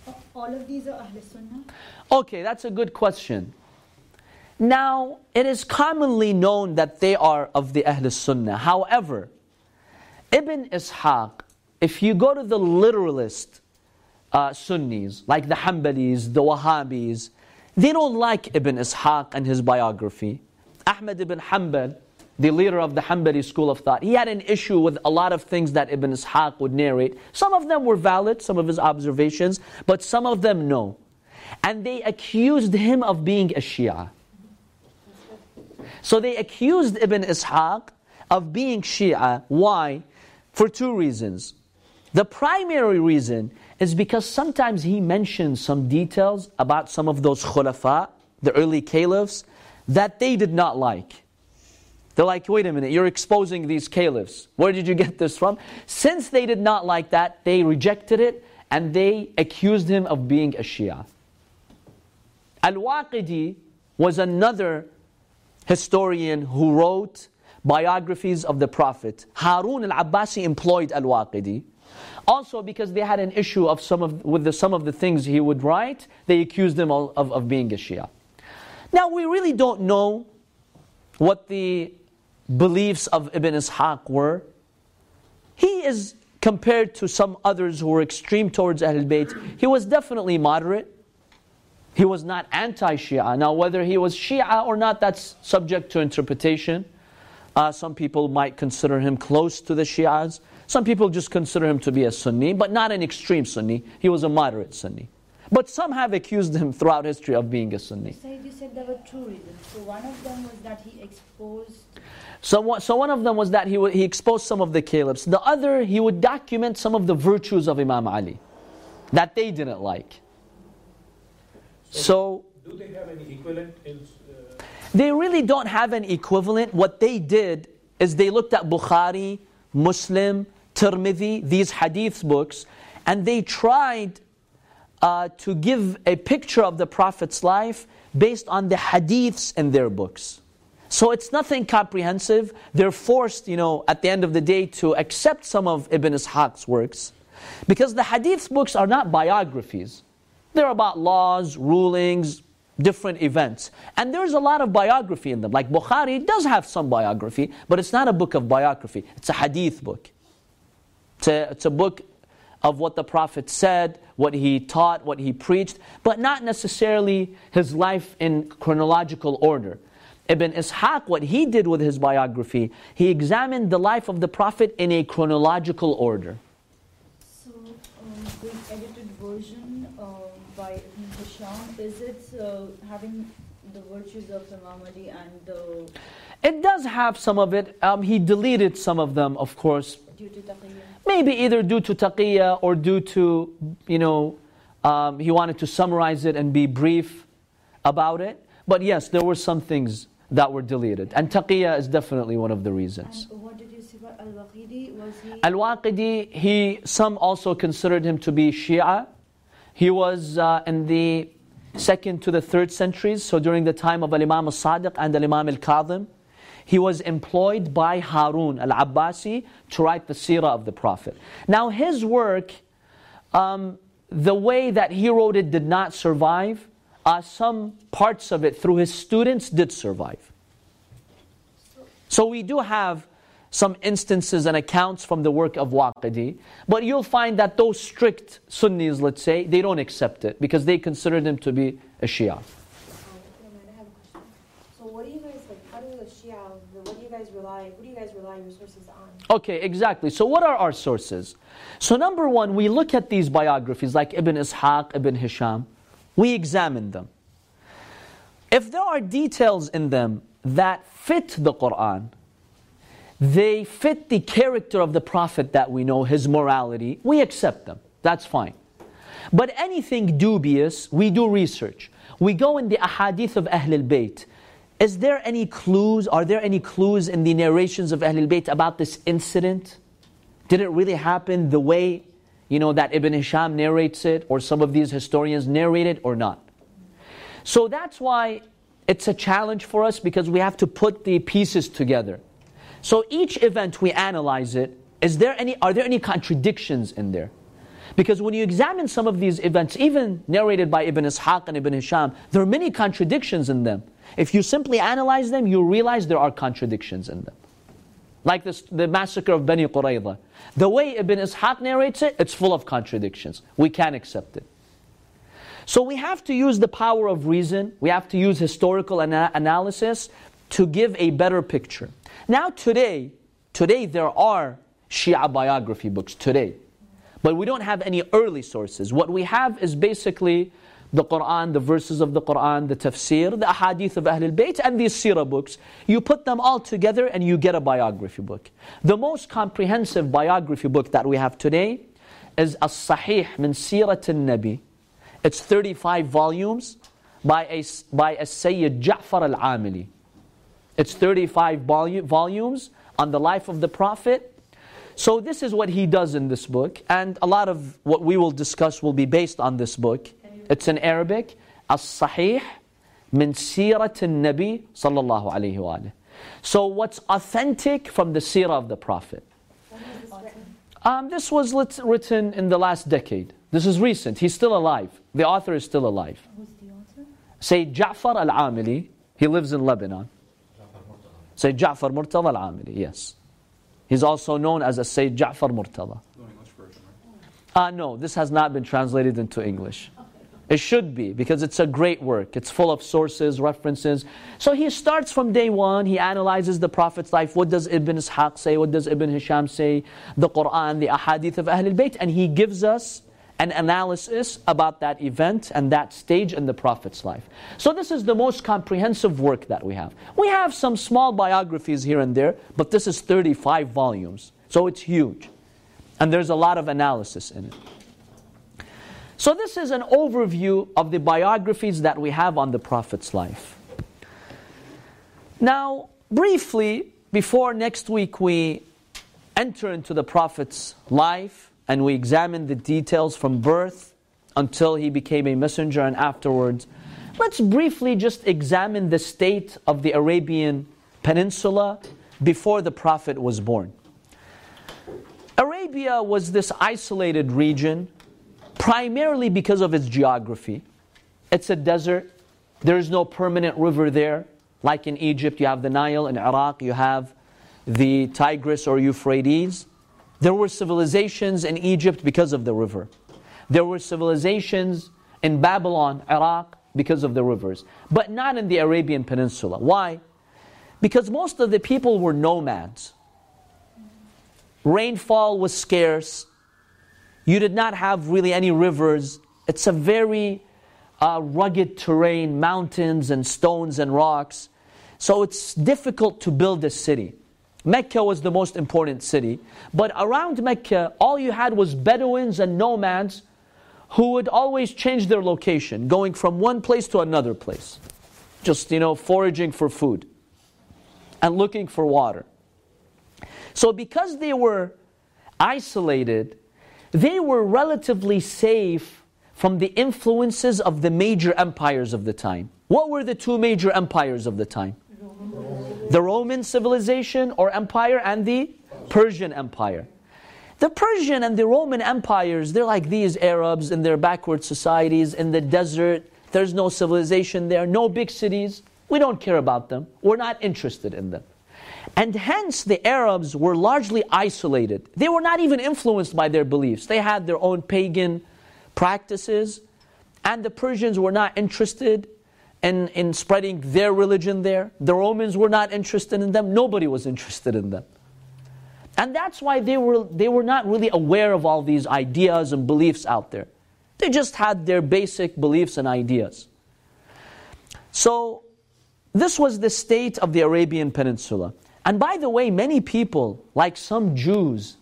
uh, all of these are Ahl Sunnah? Okay, that's a good question. Now, it is commonly known that they are of the Ahl Sunnah. However, Ibn Ishaq, if you go to the literalist uh, Sunnis, like the Hanbalis, the Wahhabis, they don't like Ibn Ishaq and his biography. Ahmad ibn Hanbal, the leader of the Hanbali school of thought, he had an issue with a lot of things that Ibn Ishaq would narrate. Some of them were valid, some of his observations, but some of them no. and they accused him of being a Shia. So they accused Ibn Ishaq of being Shia. Why? For two reasons. The primary reason is because sometimes he mentions some details about some of those khulafa, the early caliphs, that they did not like. They're like, wait a minute, you're exposing these caliphs. Where did you get this from? Since they did not like that, they rejected it and they accused him of being a Shia. Al Waqidi was another historian who wrote biographies of the Prophet. Harun al Abbasi employed Al Waqidi. Also, because they had an issue of some of, with the, some of the things he would write, they accused him of, of, of being a Shia. Now, we really don't know what the beliefs of Ibn Ishaq were. He is compared to some others who were extreme towards Ahlul Bayt. He was definitely moderate. He was not anti Shia. Now, whether he was Shia or not, that's subject to interpretation. Uh, some people might consider him close to the Shias. Some people just consider him to be a Sunni, but not an extreme Sunni. He was a moderate Sunni. But some have accused him throughout history of being a Sunni. Sayyid you said there were two reasons. So one of them was that he exposed. So, one- so one of them was that he, he exposed some of the caliphs. The other, he would document some of the virtues of Imam Ali that they didn't like. So Do they have any equivalent in? They really don't have an equivalent. What they did is they looked at Bukhari, Muslim, Tirmidhi, these hadith books, and they tried uh, to give a picture of the Prophet's life based on the hadiths in their books. So it's nothing comprehensive. They're forced, you know, at the end of the day to accept some of Ibn Ishaq's works. Because the hadith books are not biographies. They're about laws, rulings, different events. And there's a lot of biography in them. Like Bukhari does have some biography, but it's not a book of biography. It's a hadith book. It's a, it's a book of what the Prophet said, what he taught, what he preached, but not necessarily his life in chronological order. Ibn Ishaq, what he did with his biography, he examined the life of the Prophet in a chronological order. So um, the edited version um, by Is it uh, having the virtues of Imam Ali and uh, It does have some of it. Um, he deleted some of them, of course, due to taqiyya? maybe either due to taqiyya or due to, you know, um, he wanted to summarize it and be brief about it. But yes, there were some things that were deleted. And taqiyya is definitely one of the reasons. And what did you say about Al-Waqidi? Was he? Al-Waqidi, he, some also considered him to be Shia. He was uh, in the second to the third centuries, so during the time of Al-Imam al-Sadiq and Al-Imam al-Kadhim. He was employed by Harun al-Abbasi to write the seerah of the Prophet. Now his work, um, the way that he wrote it did not survive. Uh, some parts of it through his students did survive. So we do have some instances and accounts from the work of Waqidi, but you'll find that those strict Sunnis, let's say, they don't accept it because they consider them to be a Shia. I have a question. So what do you guys like? How do the Shia? What do you guys rely? Who do you guys rely your sources on? Okay, exactly. So, what are our sources? So, number one, we look at these biographies like Ibn Ishaq, Ibn Hisham, we examine them. If there are details in them that fit the Quran, they fit the character of the Prophet that we know, his morality, we accept them. That's fine. But anything dubious, we do research. We go in the ahadith of Ahlul Bayt. Is there any clues? Are there any clues in the narrations of Ahlul Bayt about this incident? Did it really happen the way you know that Ibn Hisham narrates it, or some of these historians narrate it, or not? So that's why it's a challenge for us because we have to put the pieces together. So each event we analyze it. Is there any? Are there any contradictions in there? Because when you examine some of these events, even narrated by Ibn Ishaq and Ibn Hisham, there are many contradictions in them. If you simply analyze them, you realize there are contradictions in them. Like this, the massacre of Bani Qurayza. The way Ibn Ishaq narrates it, it's full of contradictions. We can't accept it. So we have to use the power of reason, we have to use historical ana- analysis to give a better picture. Now today, today there are Shia biography books today. But we don't have any early sources. What we have is basically the Quran, the verses of the Quran, the tafsir, the ahadith of Ahlul Bayt, and these seerah books. You put them all together and you get a biography book. The most comprehensive biography book that we have today is As-Sahih min Sirat al-Nabi. It's 35 volumes by a, by a Sayyid Ja'far al-Amili. It's 35 volu- volumes on the life of the Prophet. So this is what he does in this book. And a lot of what we will discuss will be based on this book. It's in Arabic. As-Sahih min Sirat al-Nabi sallallahu alayhi wa. So what's authentic from the seerah of the Prophet? Um, this was lit- written in the last decade. This is recent. He's still alive. The author is still alive. Who's the author? Sayyid Ja'far al-Amili. He lives in Lebanon. Sayyid Ja'far Murtada al-Amili, yes. He's also known as a Sayyid Ja'far Murtada. No English version, right? Uh, no, this has not been translated into English. It should be because it's a great work. It's full of sources, references. So he starts from day one. He analyzes the Prophet's life. What does Ibn Ishaq say? What does Ibn Hisham say? The Quran, the Ahadith of Ahlul Bayt. And he gives us an analysis about that event and that stage in the Prophet's life. So this is the most comprehensive work that we have. We have some small biographies here and there, but this is 35 volumes. So it's huge. And there's a lot of analysis in it. So, this is an overview of the biographies that we have on the Prophet's life. Now, briefly, before next week we enter into the Prophet's life and we examine the details from birth until he became a messenger and afterwards, let's briefly just examine the state of the Arabian Peninsula before the Prophet was born. Arabia was this isolated region primarily because of its geography. It's a desert, there's no permanent river there. Like in Egypt, you have the Nile, in Iraq, you have the Tigris or Euphrates. There were civilizations in Egypt because of the river. There were civilizations in Babylon, Iraq, because of the rivers, but not in the Arabian Peninsula. Why? Because most of the people were nomads. Rainfall was scarce. You did not have really any rivers. It's a very uh, rugged terrain, mountains and stones and rocks. So it's difficult to build a city. Mecca was the most important city. But around Mecca, all you had was Bedouins and nomads who would always change their location, going from one place to another place. Just, you know, foraging for food and looking for water. So because they were isolated, they were relatively safe from the influences of the major empires of the time. What were the two major empires of the time? The Roman civilization or empire and the Persian empire. The Persian and the Roman empires, they're like these Arabs in their backward societies in the desert. There's no civilization there, no big cities. We don't care about them. We're not interested in them. And hence, the Arabs were largely isolated. They were not even influenced by their beliefs. They had their own pagan practices, and the Persians were not interested in, in spreading their religion there. The Romans were not interested in them. Nobody was interested in them. And that's why they were, they were not really aware of all these ideas and beliefs out there. They just had their basic beliefs and ideas. So, this was the state of the Arabian Peninsula. And by the way, many people, like some Jews,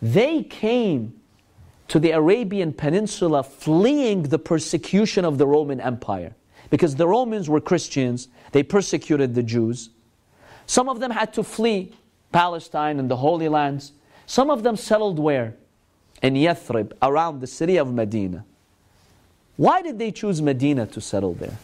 they came to the Arabian Peninsula fleeing the persecution of the Roman Empire. Because the Romans were Christians, they persecuted the Jews. Some of them had to flee Palestine and the Holy Lands. Some of them settled where? In Yathrib, around the city of Medina. Why did they choose Medina to settle there?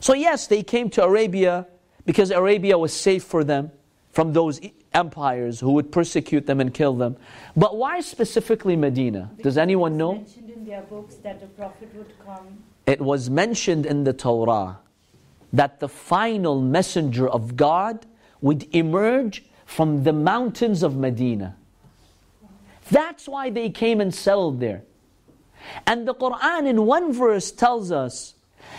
So, yes, they came to Arabia because Arabia was safe for them from those empires who would persecute them and kill them. But why specifically Medina? Does anyone know? Mentioned in their books that the Prophet would come. It was mentioned in the Torah that the final messenger of God would emerge from the mountains of Medina. That's why they came and settled there. And the Quran in one verse tells us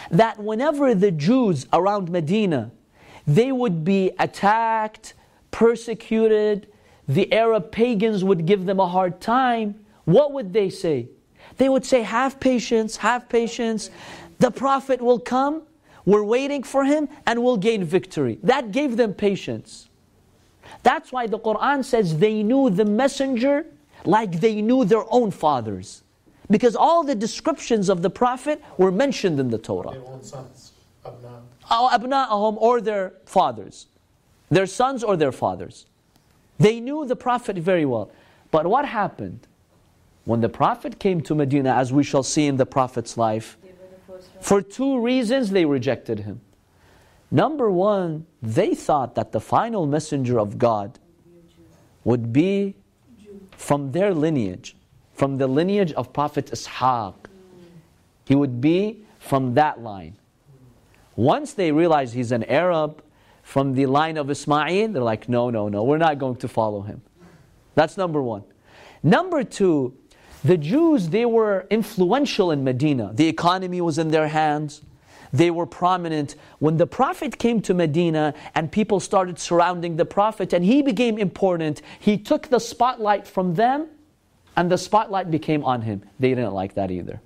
that whenever the Jews around Medina they would be attacked, persecuted, the Arab pagans would give them a hard time, what would they say? They would say, Have patience, have patience. The Prophet will come, we're waiting for him, and we'll gain victory. That gave them patience. That's why the Quran says they knew the messenger like they knew their own fathers. Because all the descriptions of the Prophet were mentioned in the Torah. Their own sons, abna. Oh, abna'ahum or their fathers. Their sons or their fathers. They knew the Prophet very well. But what happened? When the Prophet came to Medina, as we shall see in the Prophet's life, for two reasons they rejected him. Number one, they thought that the final messenger of God would be from their lineage, from the lineage of Prophet Ishaq. He would be from that line. Once they realized he's an Arab from the line of Ismail, they're like, no, no, no, we're not going to follow him. That's number one. Number two, the Jews, they were influential in Medina. The economy was in their hands. They were prominent. When the Prophet came to Medina and people started surrounding the Prophet and he became important, he took the spotlight from them and the spotlight became on him. They didn't like that either.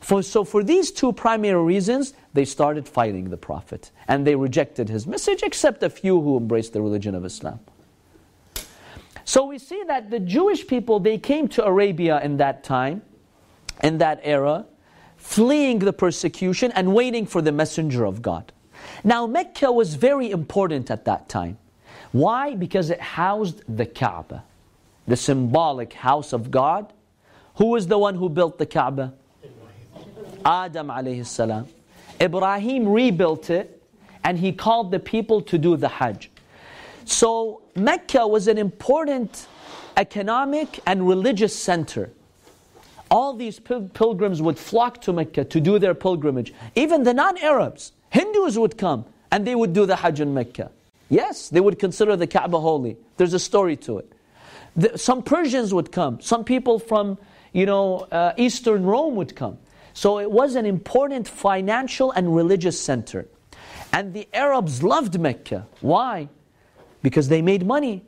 For, so, for these two primary reasons, they started fighting the Prophet and they rejected his message, except a few who embraced the religion of Islam. So, we see that the Jewish people, they came to Arabia in that time, in that era, fleeing the persecution and waiting for the messenger of God. Now, Mecca was very important at that time. Why? Because it housed the Kaaba, the symbolic house of God. Who was the one who built the Kaaba? Adam alayhi salam. Ibrahim rebuilt it and he called the people to do the Hajj. So Mecca was an important economic and religious center all these pil- pilgrims would flock to Mecca to do their pilgrimage. Even the non Arabs, Hindus would come and they would do the Hajj in Mecca. Yes, they would consider the Kaaba holy. There's a story to it. The, some Persians would come. Some people from, you know, uh, Eastern Rome would come. So it was an important financial and religious center. And the Arabs loved Mecca. Why? Because they made money.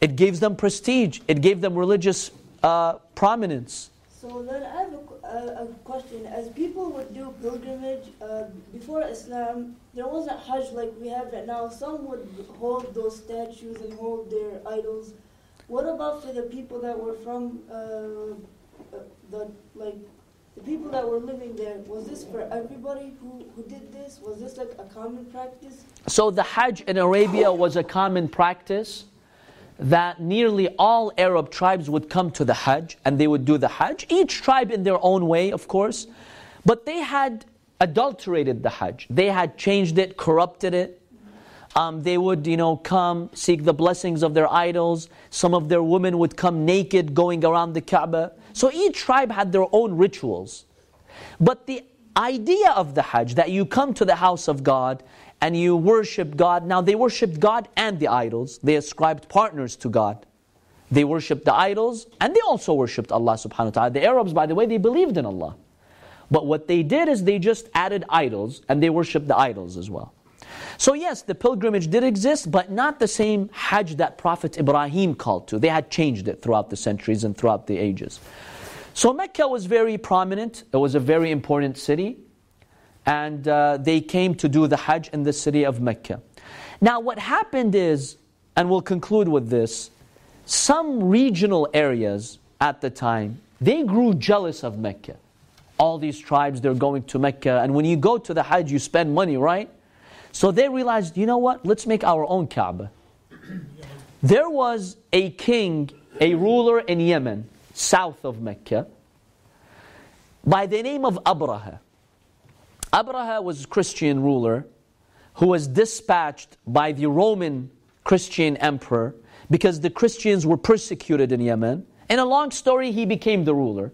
It gave them prestige. It gave them religious uh, prominence. So then I have a, a, question. As people would do pilgrimage uh, before Islam, there wasn't Hajj like we have it now. Some would hold those statues and hold their idols. What about for the people that were from uh, uh the like the people that were living there? Was this for everybody who, who did this? Was this like a common practice? So the Hajj in Arabia was a common practice that nearly all Arab tribes would come to the Hajj and they would do the Hajj, each tribe in their own way, of course, but they had adulterated the Hajj. They had changed it, corrupted it. Um, they would, you know, come seek the blessings of their idols. Some of their women would come naked going around the Kaaba. So each tribe had their own rituals. But the idea of the Hajj, that you come to the house of God and you worship God. Now, they worshiped God and the idols. They ascribed partners to God. They worshiped the idols and they also worshiped Allah subhanahu wa ta'ala. The Arabs, by the way, they believed in Allah. But what they did is they just added idols and they worshiped the idols as well. So, yes, the pilgrimage did exist, but not the same Hajj that Prophet Ibrahim called to. They had changed it throughout the centuries and throughout the ages. So, Mecca was very prominent, it was a very important city and uh, they came to do the Hajj in the city of Mecca. Now, what happened is, and we'll conclude with this, some regional areas at the time, they grew jealous of Mecca. All these tribes, they're going to Mecca, and when you go to the Hajj, you spend money, right? So they realized, you know what, let's make our own Kaaba. There was a king, a ruler in Yemen, south of Mecca, by the name of Abraha. Abraha was a Christian ruler who was dispatched by the Roman Christian emperor because the Christians were persecuted in Yemen. In a long story, he became the ruler.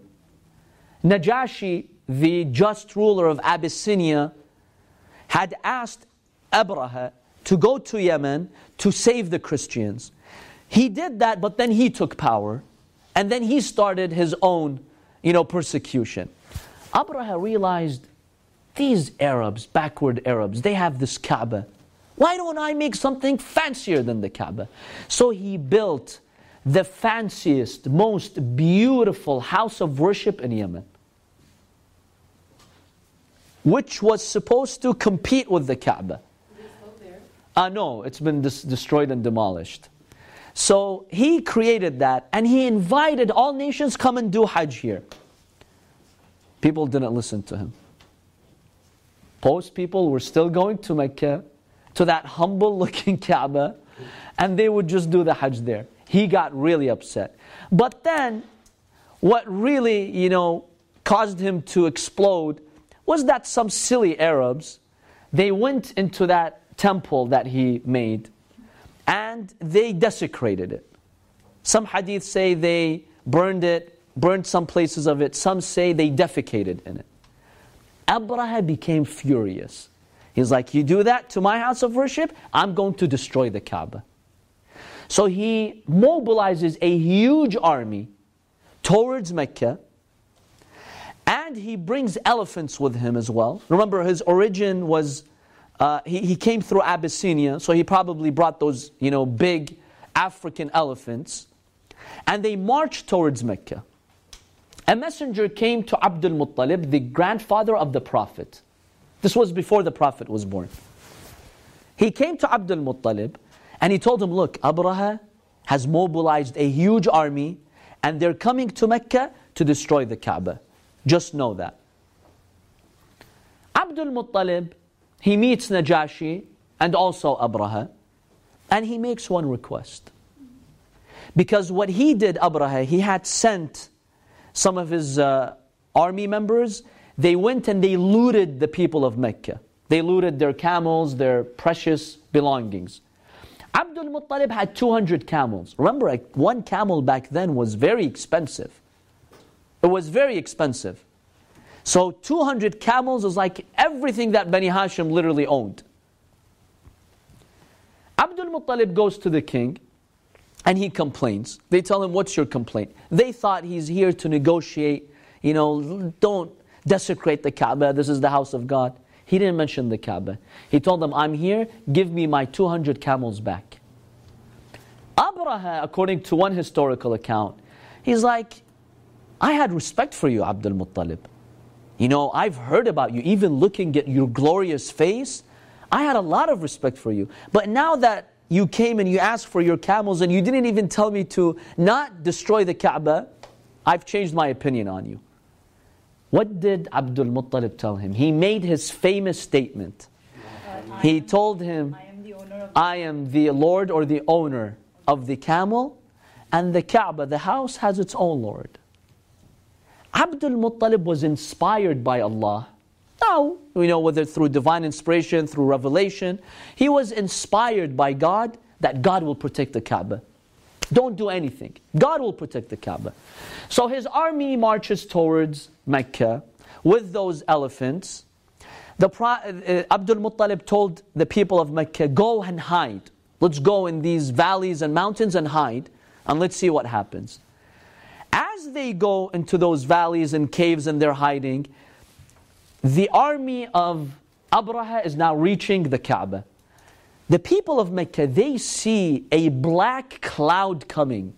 Najashi, the just ruler of Abyssinia, had asked Abraha to go to Yemen to save the Christians. He did that, but then he took power, and then he started his own, you know, persecution. Abraha realized these Arabs, backward Arabs, they have this Kaaba. Why don't I make something fancier than the Kaaba? So he built the fanciest, most beautiful house of worship in Yemen, which was supposed to compete with the Kaaba. Uh, no, it's been destroyed and demolished. So he created that and he invited all nations come and do Hajj here. People didn't listen to him. Post people were still going to Mecca, to that humble looking *laughs* Kaaba, and they would just do the Hajj there. He got really upset. But then, what really, you know, caused him to explode was that some silly Arabs, they went into that temple that he made and they desecrated it. Some hadith say they burned it, burned some places of it. Some say they defecated in it. Abraha became furious. He's like, You do that to my house of worship, I'm going to destroy the Kaaba. So he mobilizes a huge army towards Mecca and he brings elephants with him as well. Remember, his origin was uh, he, he came through Abyssinia, so he probably brought those, you know, big African elephants. And they marched towards Mecca. A messenger came to Abdul Muttalib, the grandfather of the Prophet. This was before the Prophet was born. He came to Abdul Muttalib and he told him, Look, Abraha has mobilized a huge army and they're coming to Mecca to destroy the Kaaba. Just know that. Abdul Muttalib he meets Najashi and also Abraha, and he makes one request. Because what he did, Abraha, he had sent some of his uh, army members, they went and they looted the people of Mecca. They looted their camels, their precious belongings. Abdul Muttalib had 200 camels. Remember, one camel back then was very expensive. It was very expensive. So 200 camels is like everything that Bani Hashim literally owned. Abdul Muttalib goes to the king and he complains. They tell him, What's your complaint? They thought he's here to negotiate, you know, don't desecrate the Kaaba, this is the house of God. He didn't mention the Kaaba. He told them, I'm here, give me my 200 camels back. Abraha, according to one historical account, he's like, I had respect for you, Abdul Muttalib. You know, I've heard about you, even looking at your glorious face. I had a lot of respect for you. But now that you came and you asked for your camels and you didn't even tell me to not destroy the Kaaba, I've changed my opinion on you. What did Abdul Muttalib tell him? He made his famous statement. He told him, I am, the I am the Lord or the owner of the camel, and the Kaaba, the house, has its own Lord. Abdul Muttalib was inspired by Allah. Now, we know whether through divine inspiration, through revelation, he was inspired by God that God will protect the Kaaba. Don't do anything. God will protect the Kaaba. So his army marches towards Mecca with those elephants. The uh, Abdul Muttalib told the people of Mecca, Go and hide. Let's go in these valleys and mountains and hide, and let's see what happens. As they go into those valleys and caves and they're hiding, the army of Abraha is now reaching the Kaaba. The people of Mecca, they see a black cloud coming.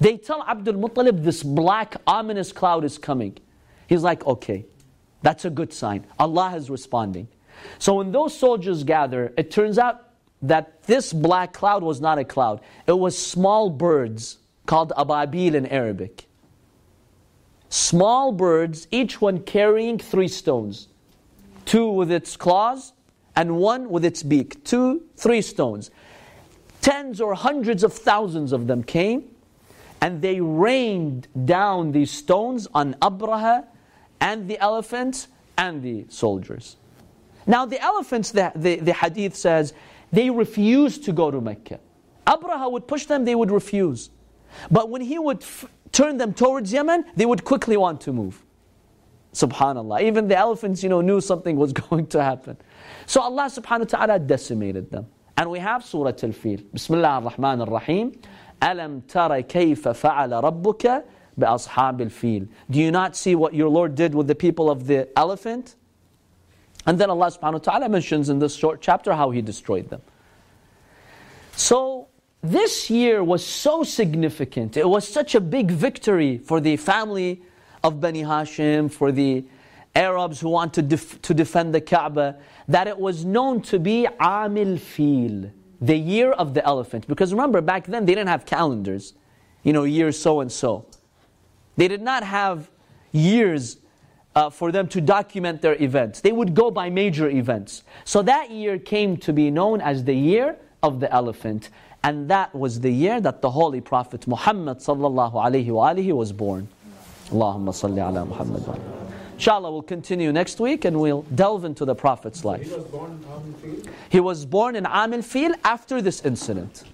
They tell Abdul Muttalib this black, ominous cloud is coming. He's like, okay, that's a good sign. Allah is responding. So when those soldiers gather, it turns out that this black cloud was not a cloud, it was small birds called ababil in Arabic. Small birds, each one carrying three stones. Two with its claws and one with its beak. Two, three stones. Tens or hundreds of thousands of them came and they rained down these stones on Abraha and the elephants and the soldiers. Now, the elephants, the, the, the hadith says, they refused to go to Mecca. Abraha would push them, they would refuse. But when he would f- turn them towards Yemen, they would quickly want to move. Subhanallah. Even the elephants, you know, knew something was *laughs* going to happen. So Allah subhanahu wa ta'ala decimated them. And we have Surah Al-Fil. Bismillah ar-Rahman ar-Rahim. Alam tara kayfa fa'ala rabbuka bi'ashab al-Fil. Do you not see what your Lord did with the people of the elephant? And then Allah subhanahu wa ta'ala mentions in this short chapter how he destroyed them. So this year was so significant. It was such a big victory for the family of Bani Hashim, for the Arabs who want to, def- to defend the Kaaba, that it was known to be Amil Fil, the year of the elephant. Because remember, back then they didn't have calendars, you know, year so and so. They did not have years uh, for them to document their events. They would go by major events. So that year came to be known as the year of the elephant. And that was the year that the Holy Prophet Muhammad sallallahu alaihi wasallam was born. Allahumma salli ala Muhammad. Inshallah, we'll continue next week and we'll delve into the Prophet's life. He was born in Amil Fil. He was born in Amil Fil after this incident.